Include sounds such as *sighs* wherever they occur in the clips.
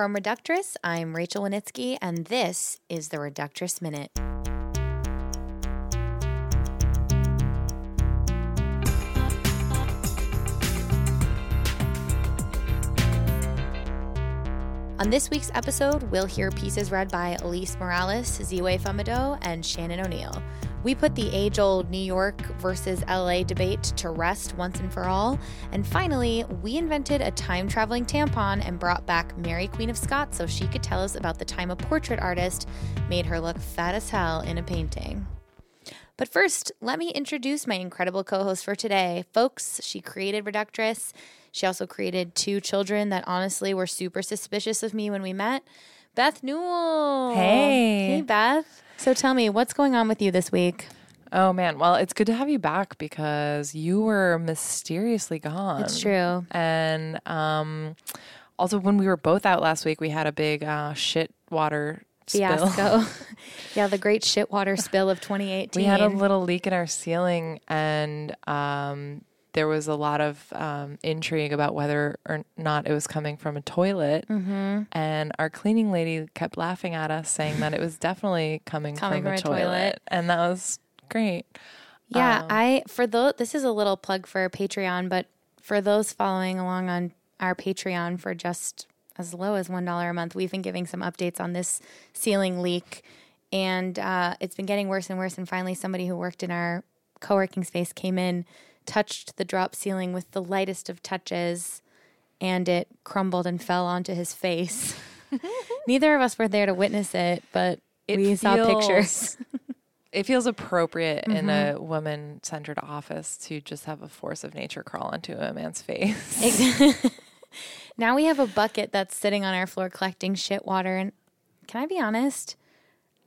From Reductress, I'm Rachel Wenitsky, and this is the Reductress Minute. On this week's episode, we'll hear pieces read by Alise Morales, Ziwe Fumudoh, and Shannon O'Neill. We put the age old New York versus LA debate to rest once and for all. And finally, we invented a time traveling tampon and brought back Mary Queen of Scots so she could tell us about the time a portrait artist made her look fat as hell in a painting. But first, let me introduce my incredible co host for today. Folks, she created Reductress. She also created two children that honestly were super suspicious of me when we met. Beth Newell. Hey. Hey, Beth. So tell me, what's going on with you this week? Oh man, well, it's good to have you back because you were mysteriously gone. It's true. And um, also, when we were both out last week, we had a big uh, shit water spill. Fiasco. *laughs* *laughs* yeah, the great shit water spill of 2018. We had a little leak in our ceiling, and um, there was a lot of um, intrigue about whether or not it was coming from a toilet. Mm-hmm. And our cleaning lady kept laughing at us, saying that it was *laughs* definitely coming, Coming from, a, from a toilet. toilet. And that was great. Yeah, Um, I for those this is a little plug for Patreon, but for those following along on our Patreon for just as low as one dollar a month, we've been giving some updates on this ceiling leak, and uh, it's been getting worse and worse. And finally, somebody who worked in our co-working space came in, touched the drop ceiling with the lightest of touches, and it crumbled and fell onto his face. *laughs* Neither of us were there to witness it, but It we saw pictures. *laughs* It feels appropriate in Mm-hmm. a woman centered office to just have a force of nature crawl into a man's face. *laughs* Now we have a bucket that's sitting on our floor collecting shit water. And can I be honest?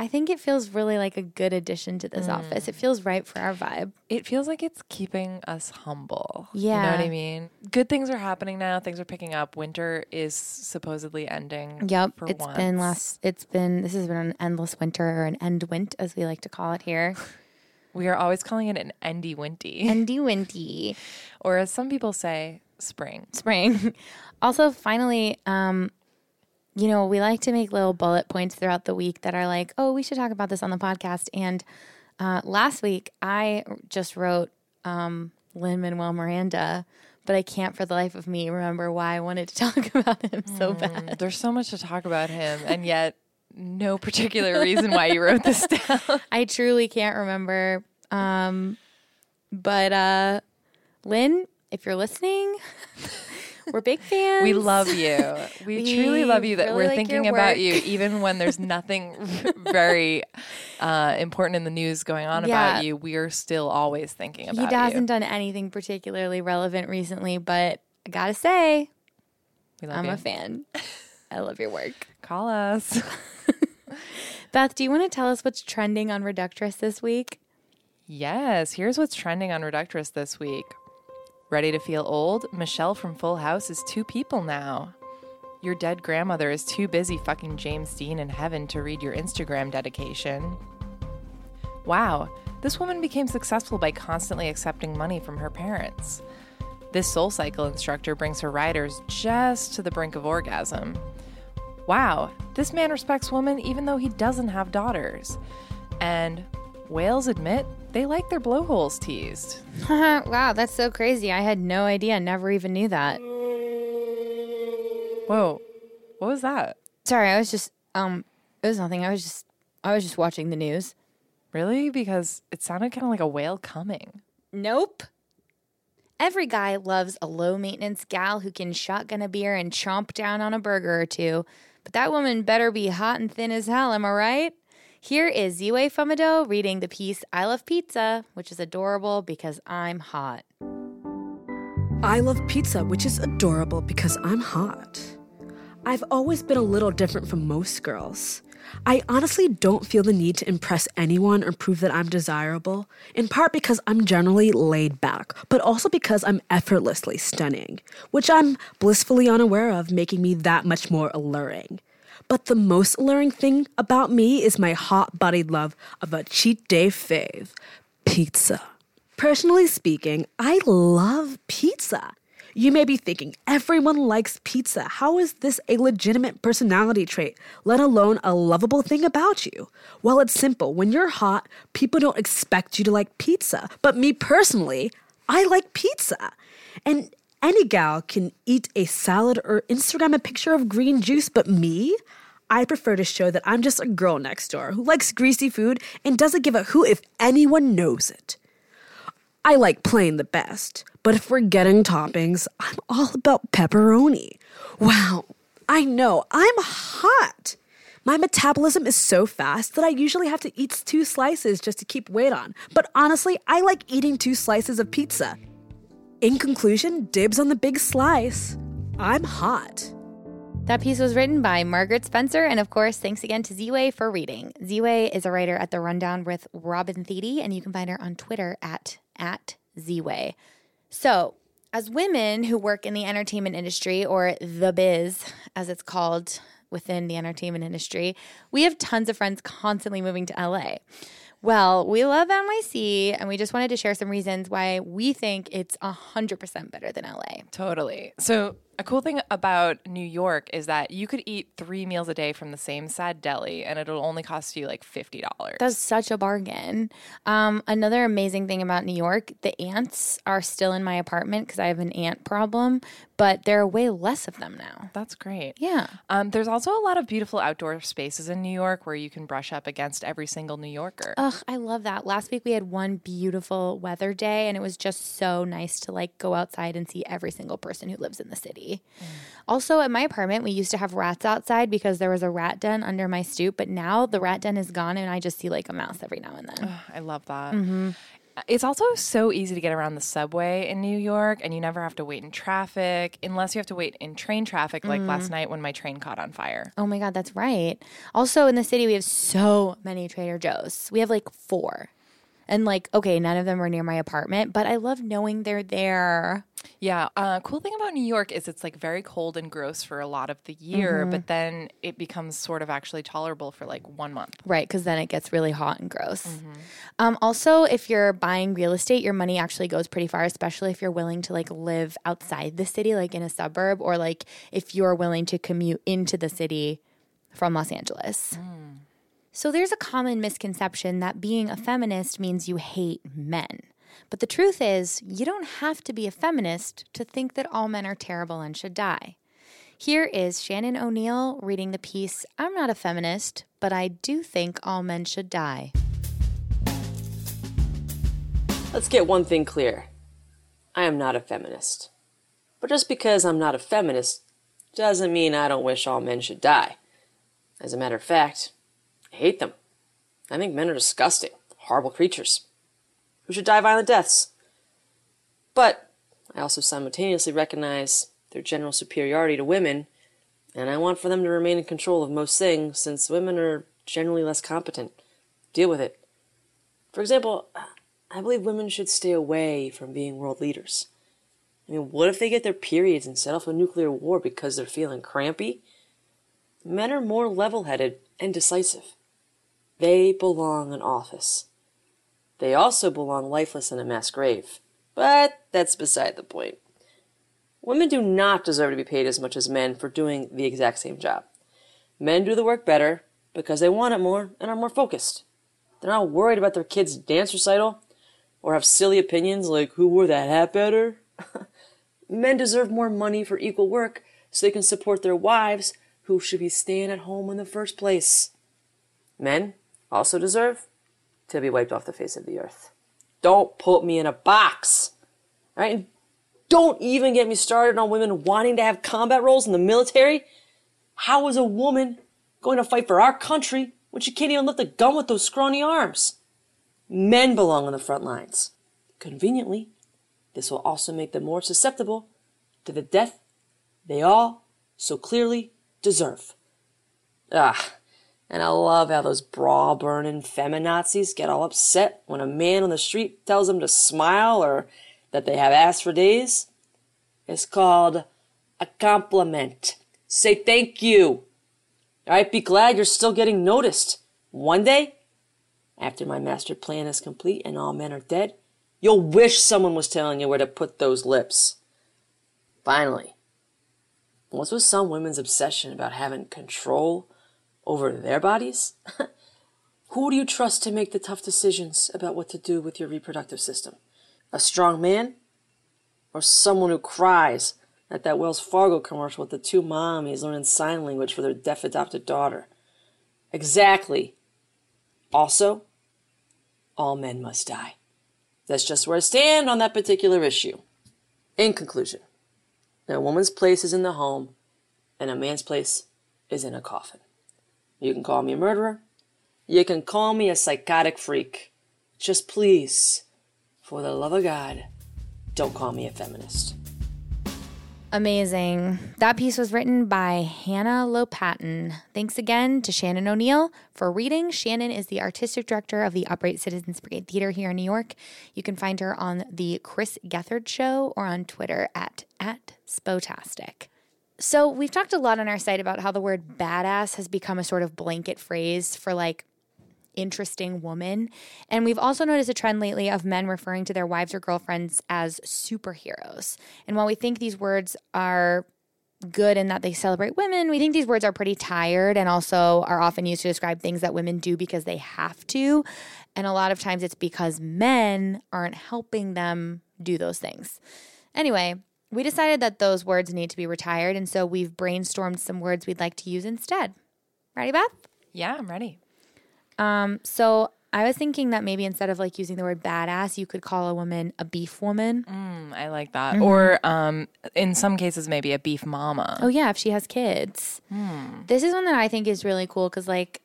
I think it feels really like a good addition to this office. It feels right for our vibe. It feels like it's keeping us humble. Yeah. You know what I mean? Good things are happening now. Things are picking up. Winter is supposedly ending. Yep. For It's once. been last, it's been, this has been an endless winter or an end wint, as we like to call it here. *laughs* We are always calling it an endy winty. Endy winty. *laughs* or as some people say, spring. spring. *laughs* also, finally, um, you know, we like to make little bullet points throughout the week that are like, oh, we should talk about this on the podcast. And uh, last week, I just wrote um, Lin Manuel Miranda, but I can't for the life of me remember why I wanted to *laughs* talk about him so bad. There's so much to talk about him, and yet no particular reason why you wrote this *laughs* down. *laughs* I truly can't remember. Um, but uh, Lin, if you're listening, we're big fans. We love you. *laughs* We, We truly love you that really we're like thinking about you, even when there's *laughs* nothing very uh, important in the news going on Yeah. about you. We are still always thinking about you. He hasn't you. done anything particularly relevant recently, but I gotta say, I'm you. a fan. I love your work. *laughs* Call us. Beth, do you want to tell us what's trending on Reductress this week? yes, here's what's trending on Reductress this week. Ready to feel old? Michelle from Full House is two people now. Your dead grandmother is too busy fucking James Dean in heaven to read your Instagram dedication. Wow, this woman became successful by constantly accepting money from her parents. This soul cycle instructor brings her riders just to the brink of orgasm. Wow, this man respects women even though he doesn't have daughters. And whales admit they like their blowholes teased. *laughs* wow, that's so crazy. I had no idea. Never even knew that. Whoa, what was that? Sorry, I was just um it was nothing. I was just I was just watching the news. Really? Because it sounded kind of like a whale coming. Nope. Every guy loves a low maintenance gal who can shotgun a beer and chomp down on a burger or two. But that woman better be hot and thin as hell, am I right? Here is Ziwe Fumudoh reading the piece I Love Pizza, which is adorable because I'm hot. I love pizza, which is adorable because I'm hot. I've always been a little different from most girls. I honestly don't feel the need to impress anyone or prove that I'm desirable, in part because I'm generally laid back, but also because I'm effortlessly stunning, which I'm blissfully unaware of, making me that much more alluring. But the most alluring thing about me is my hot bodied love of a cheat day fave pizza. Personally speaking, I love pizza. You may be thinking, everyone likes pizza. How is this a legitimate personality trait, let alone a lovable thing about you? Well, it's simple. When you're hot, people don't expect you to like pizza. But me personally, I like pizza. And any gal can eat a salad or Instagram a picture of green juice, but me, I prefer to show that I'm just a girl next door who likes greasy food and doesn't give a who if anyone knows it. I like plain the best, but if we're getting toppings, I'm all about pepperoni. Wow, I know, I'm hot. My metabolism is so fast that I usually have to eat two slices just to keep weight on. But honestly, I like eating two slices of pizza. In conclusion, dibs on the big slice. I'm hot. That piece was written by Margaret Spencer, and of course, thanks again to Ziwe for reading. Ziwe is a writer at The Rundown with Robin Thede, and you can find her on Twitter at, at Ziwe. So, as women who work in the entertainment industry, or the biz, as it's called within the entertainment industry, we have tons of friends constantly moving to LA. Well, we love NYC, and we just wanted to share some reasons why we think it's 100% better than LA. Totally. So, a cool thing about New York is that you could eat three meals a day from the same sad deli and it'll only cost you like $50. That's such a bargain. Um, another amazing thing about New York the ants are still in my apartment because I have an ant problem, but there are way less of them now. That's great. Yeah. Um, there's also a lot of beautiful outdoor spaces in New York where you can brush up against every single New Yorker. Ugh, I love that. Last week we had one beautiful weather day and it was just so nice to like go outside and see every single person who lives in the city. Mm. Also, at my apartment, we used to have rats outside because there was a rat den under my stoop, but now the rat den is gone and I just see like a mouse every now and then. Oh, I love that. Mm-hmm. It's also so easy to get around the subway in New York, and you never have to wait in traffic unless you have to wait in train traffic, like mm. last night when my train caught on fire. Oh my God, that's right. Also, in the city, we have so many Trader Joe's. We have like four. And like, okay, none of them are near my apartment, but I love knowing they're there. Yeah. Uh, cool thing about New York is it's like very cold and gross for a lot of the year, mm-hmm. but then it becomes sort of actually tolerable for like one month. Right. Because then it gets really hot and gross. Mm-hmm. Um, also, if you're buying real estate, your money actually goes pretty far, especially if you're willing to like live outside the city, like in a suburb, or like if you're willing to commute into the city from Los Angeles. Mm. So there's a common misconception that being a feminist means you hate men. But the truth is, you don't have to be a feminist to think that all men are terrible and should die. Here is Shannon O'Neill reading the piece I'm not a feminist, but I do think all men should die. Let's get one thing clear I am not a feminist. But just because I'm not a feminist doesn't mean I don't wish all men should die. As a matter of fact, I hate them. I think men are disgusting, horrible creatures who should die violent deaths. But I also simultaneously recognize their general superiority to women, and I want for them to remain in control of most things since women are generally less competent. Deal with it. For example, I believe women should stay away from being world leaders. I mean, what if they get their periods and set off a nuclear war because they're feeling crampy? Men are more level headed and decisive. They belong in office. They also belong lifeless in a mass grave. But that's beside the point. Women do not deserve to be paid as much as men for doing the exact same job. Men do the work better because they want it more and are more focused. They're not worried about their kid's dance recital or have silly opinions like who wore that hat better. *laughs* men deserve more money for equal work so they can support their wives who should be staying at home in the first place. Men also deserve to be wiped off the face of the earth. Don't put me in a box. Right? And don't even get me started on women wanting to have combat roles in the military. How is a woman going to fight for our country when she can't even lift a gun with those scrawny arms? Men belong on the front lines. Conveniently, this will also make them more susceptible to the death they all so clearly deserve. Ah, and I love how those bra burning feminazis get all upset when a man on the street tells them to smile or that they have ass for days. It's called a compliment. Say thank you. Alright, be glad you're still getting noticed. One day, after my master plan is complete and all men are dead, you'll wish someone was telling you where to put those lips. Finally, what's with some women's obsession about having control over their bodies? *laughs* Who do you trust to make the tough decisions about what to do with your reproductive system? A strong man? Or someone who cries at that Wells Fargo commercial with the two mommies learning sign language for their deaf adopted daughter? Exactly. Also, all men must die. That's just where I stand on that particular issue. In conclusion, a woman's place is in the home, and a man's place is in a coffin. You can call me a murderer. You can call me a psychotic freak. Just please, for the love of God, don't call me a feminist. Amazing. That piece was written by Hannah LoPatin. Thanks again to Shannon O'Neill for reading. Shannon is the artistic director of the Upright Citizens Brigade Theater here in New York. You can find her on the Chris Gethard Show or on Twitter at, at Spotastic. So, we've talked a lot on our site about how the word badass has become a sort of blanket phrase for like interesting woman. And we've also noticed a trend lately of men referring to their wives or girlfriends as superheroes. And while we think these words are good in that they celebrate women, we think these words are pretty tired and also are often used to describe things that women do because they have to. And a lot of times it's because men aren't helping them do those things. Anyway, we decided that those words need to be retired. And so we've brainstormed some words we'd like to use instead. Ready, Beth? Yeah, I'm ready. Um, so I was thinking that maybe instead of like using the word badass, you could call a woman a beef woman. Mm, I like that. Or um, in some cases, maybe a beef mama. Oh yeah, if she has kids. This is one that I think is really cool because like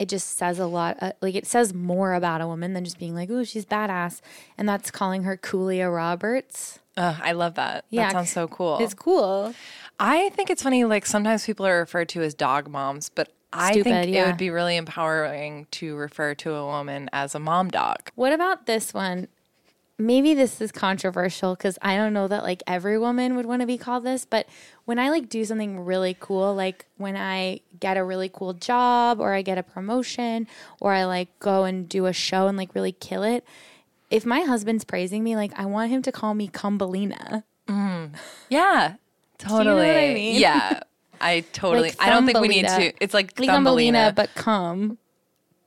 it just says a lot. Uh, like it says more about a woman than just being like, oh, she's badass, and that's calling her Coolia Roberts. Ugh, I love that. Yeah, that sounds so cool. It's cool. I think it's funny. Like sometimes people are referred to as dog moms, but I Stupid, think it would be really empowering to refer to a woman as a mom dog. What about this one? Maybe this is controversial because I don't know that like every woman would want to be called this, but when I like do something really cool, like when I get a really cool job or I get a promotion or I like go and do a show and like really kill it, if my husband's praising me, like I want him to call me Cumbelina. Mm-hmm. Yeah, *laughs* totally. what I mean? Yeah, I *laughs* totally. Like I don't think we need to. It's like Like Thumbelina. Thumbelina, but cum.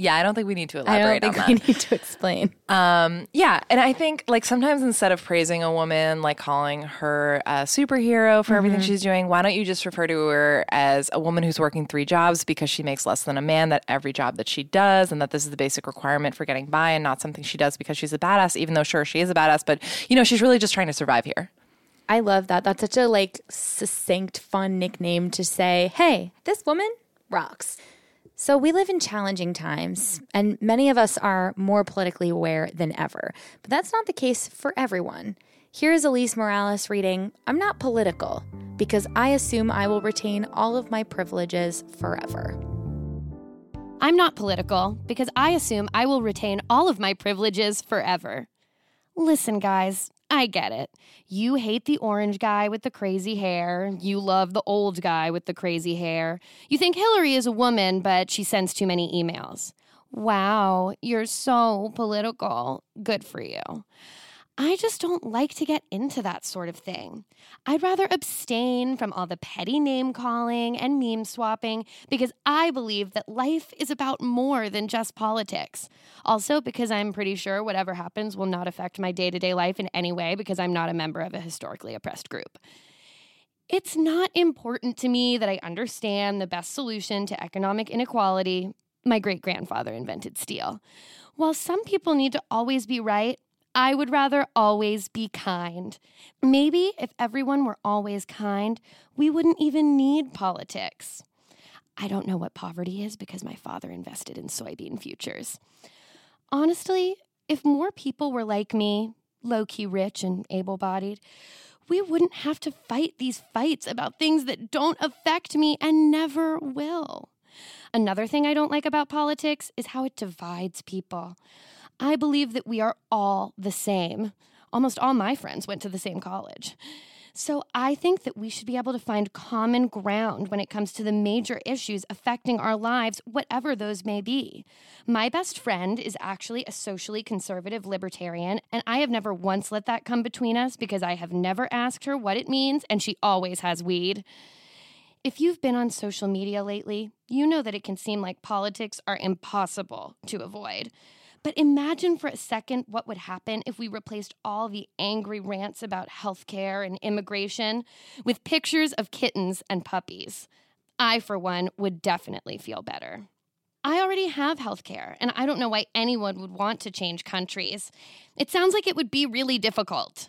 Yeah, I don't think we need to elaborate I don't think on we *laughs* need to explain. Um, yeah, and I think like sometimes instead of praising a woman, like calling her a superhero for everything she's doing, why don't you just refer to her as a woman who's working three jobs because she makes less than a man that every job that she does, and that this is the basic requirement for getting by, and not something she does because she's a badass. Even though sure she is a badass, but you know she's really just trying to survive here. I love that. That's such a like succinct, fun nickname to say, hey, this woman rocks. So we live in challenging times, and many of us are more politically aware than ever. But that's not the case for everyone. Here is Alise Morales reading I'm not political because I assume I will retain all of my privileges forever. I'm not political because I assume I will retain all of my privileges forever. Listen, guys, I get it. You hate the orange guy with the crazy hair. You love the old guy with the crazy hair. You think Hillary is a woman, but she sends too many emails. Wow, you're so political. Good for you. I just don't like to get into that sort of thing. I'd rather abstain from all the petty name calling and meme swapping because I believe that life is about more than just politics. Also, because I'm pretty sure whatever happens will not affect my day to day life in any way because I'm not a member of a historically oppressed group. It's not important to me that I understand the best solution to economic inequality. My great grandfather invented steel. While some people need to always be right, I would rather always be kind. Maybe if everyone were always kind, we wouldn't even need politics. I don't know what poverty is because my father invested in soybean futures. Honestly, if more people were like me, low key rich and able bodied, we wouldn't have to fight these fights about things that don't affect me and never will. Another thing I don't like about politics is how it divides people. I believe that we are all the same. Almost all my friends went to the same college. So I think that we should be able to find common ground when it comes to the major issues affecting our lives, whatever those may be. My best friend is actually a socially conservative libertarian, and I have never once let that come between us because I have never asked her what it means, and she always has weed. If you've been on social media lately, you know that it can seem like politics are impossible to avoid. But imagine for a second what would happen if we replaced all the angry rants about healthcare and immigration with pictures of kittens and puppies. I, for one, would definitely feel better. I already have healthcare, and I don't know why anyone would want to change countries. It sounds like it would be really difficult.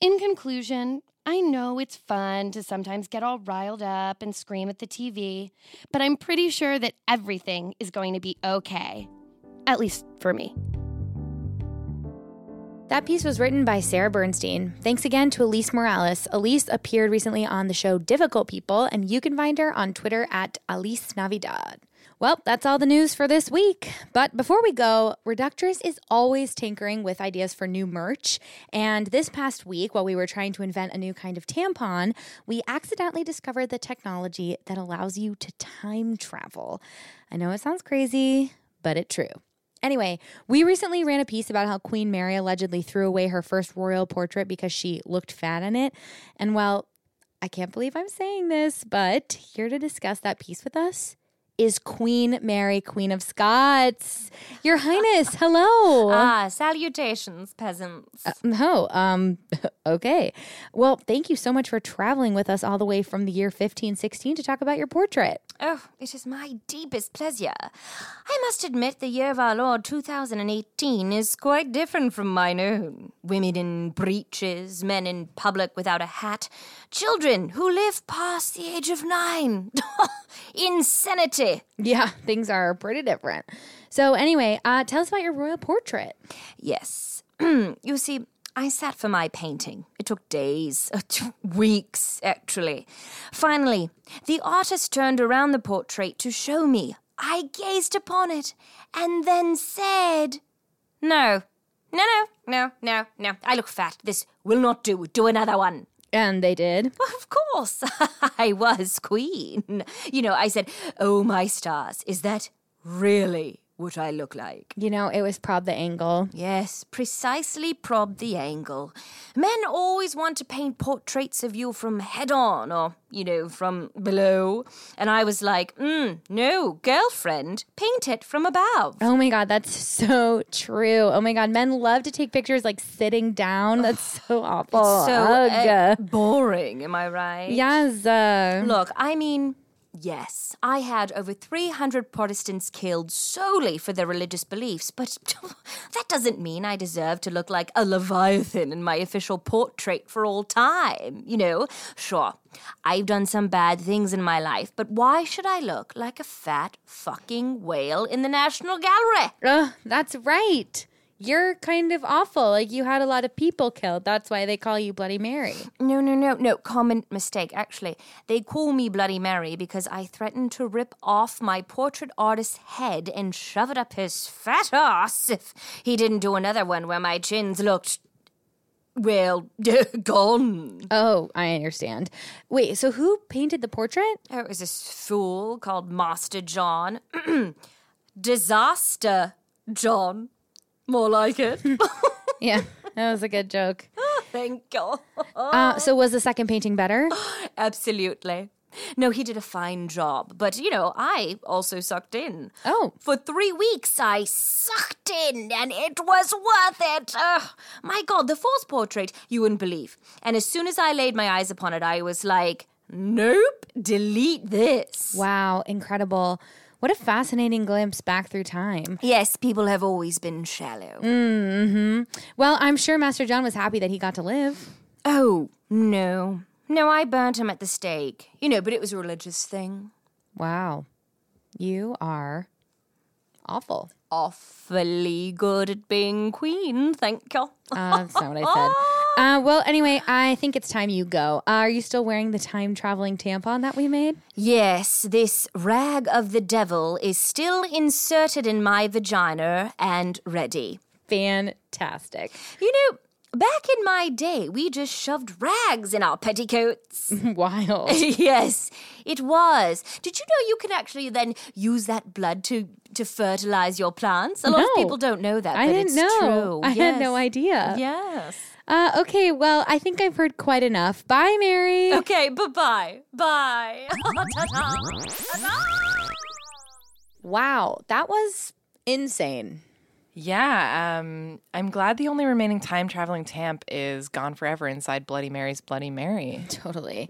In conclusion, I know it's fun to sometimes get all riled up and scream at the TV, but I'm pretty sure that everything is going to be okay. At least for me. That piece was written by Sarah Bernstein. Thanks again to Alise Morales. Alise appeared recently on the show Difficult People, and you can find her on Twitter at Alice Navidad. Well, that's all the news for this week. But before we go, Reductress is always tinkering with ideas for new merch. And this past week, while we were trying to invent a new kind of tampon, we accidentally discovered the technology that allows you to time travel. I know it sounds crazy, but it's true. Anyway, we recently ran a piece about how Queen Mary allegedly threw away her first royal portrait because she looked fat in it. And well, I can't believe I'm saying this, but here to discuss that piece with us is Queen Mary, Queen of Scots. Your Highness, hello. *laughs* Ah, salutations, peasants. Uh, no, um, *laughs* okay. Well, thank you so much for traveling with us all the way from the year 1516 to talk about your portrait. Oh, it is my deepest pleasure. I must admit the year of our Lord 2018 is quite different from mine own. Women in breeches, men in public without a hat, children who live past the age of nine. *laughs* Insanity. Yeah, things are pretty different. So, anyway, uh, tell us about your royal portrait. Yes. *clears throat* you see, I sat for my painting. It took days, *laughs* weeks, actually. Finally, the artist turned around the portrait to show me. I gazed upon it and then said, No, no, no, no, no, no. I look fat. This will not do. Do another one. And they did. *laughs* Of course. *laughs* I was queen. You know, I said, Oh, my stars, is that really what I look like? You know, it was prob the angle. Yes, precisely prob the angle. Men always want to paint portraits of you from head on or, you know, from below. And I was like, mm, no, girlfriend, paint it from above. Oh my God, that's so true. Oh my God, men love to take pictures like sitting down. *sighs* That's so awful. so uh, boring, am I right? yes. Uh, Look, I mean, yes, I had over 300 Protestants killed solely for their religious beliefs, but *laughs* that doesn't mean I deserve to look like a Leviathan in my official portrait for all time. You know, sure, I've done some bad things in my life, but why should I look like a fat fucking whale in the National Gallery? uh, that's right. You're kind of awful. Like you had a lot of people killed. That's why they call you Bloody Mary. No, no, no, no. Common mistake, actually. They call me Bloody Mary because I threatened to rip off my portrait artist's head and shove it up his fat ass if he didn't do another one where my chins looked. Well, *laughs* gone. Oh, I understand. Wait, so who painted the portrait? Oh, it was this fool called Master John. *clears throat* Disaster John. More like it. *laughs* Yeah, that was a good joke. *laughs* Thank you. Uh, so was the second painting better? *gasps* Absolutely. No, he did a fine job. But, you know, I also sucked in. Oh. For three weeks, I sucked in, and it was worth it. Ugh. my God, the fourth portrait, you wouldn't believe. And as soon as I laid my eyes upon it, I was like, nope, delete this. Wow, incredible. What a fascinating glimpse back through time. Yes, people have always been shallow. Mm-hmm. Well, I'm sure Master John was happy that he got to live. Oh, no. No, I burnt him at the stake. You know, but it was a religious thing. Wow. You are awful. Awfully good at being queen, thank you. Uh, that's not what I said. *laughs* Uh, well, anyway, I think it's time you go. Uh, are you still wearing the time traveling tampon that we made? Yes, this rag of the devil is still inserted in my vagina and ready. Fantastic. You know, Back in my day, we just shoved rags in our petticoats. *laughs* Wild. *laughs* yes, it was. Did you know you can actually then use that blood to to fertilize your plants? A lot of people don't know that. I but didn't it's know. True. I had no idea. Yes. Uh, okay, well, I think I've heard quite enough. Bye, Mary. Okay, bye bye. Bye. Wow, that was insane. Yeah, um, I'm glad the only remaining time traveling Tamp is gone forever inside Bloody Mary's Bloody Mary. Totally.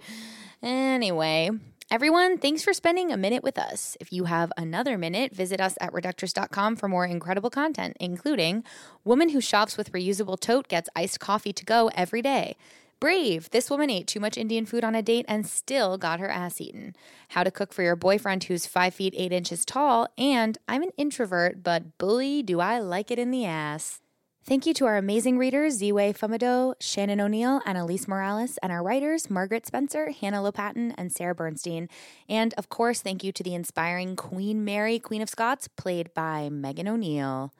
Anyway, everyone, thanks for spending a minute with us. If you have another minute, visit us at reductress.com for more incredible content, including Woman Who Shops with Reusable Tote Gets Iced Coffee to Go Every Day. Brave, this woman ate too much Indian food on a date and still got her ass eaten. How to cook for your boyfriend who's 5 feet 8 inches tall. And I'm an introvert, but bully, do I like it in the ass. Thank you to our amazing readers, Ziwe Fumudoh, Shannon O'Neill, and Alise Morales, and our writers, Margaret Spencer, Hannah LoPatin, and Sarah Bernstein. And of course, thank you to the inspiring Queen Mary, Queen of Scots, played by Megan O'Neill.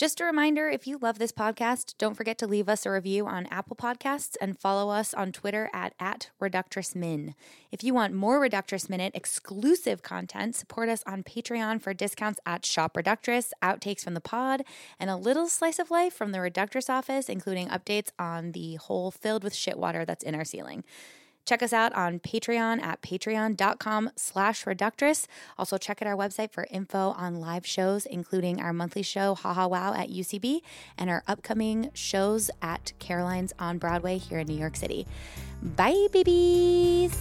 Just a reminder if you love this podcast, don't forget to leave us a review on Apple Podcasts and follow us on Twitter at, at ReductressMin. If you want more Reductress Minute exclusive content, support us on Patreon for discounts at Shop Reductress, outtakes from the pod, and a little slice of life from the Reductress office, including updates on the hole filled with shit water that's in our ceiling. Check us out on Patreon at patreon.com slash reductress. Also check out our website for info on live shows, including our monthly show, Haha ha Wow at UCB, and our upcoming shows at Caroline's on Broadway here in New York City. Bye, babies!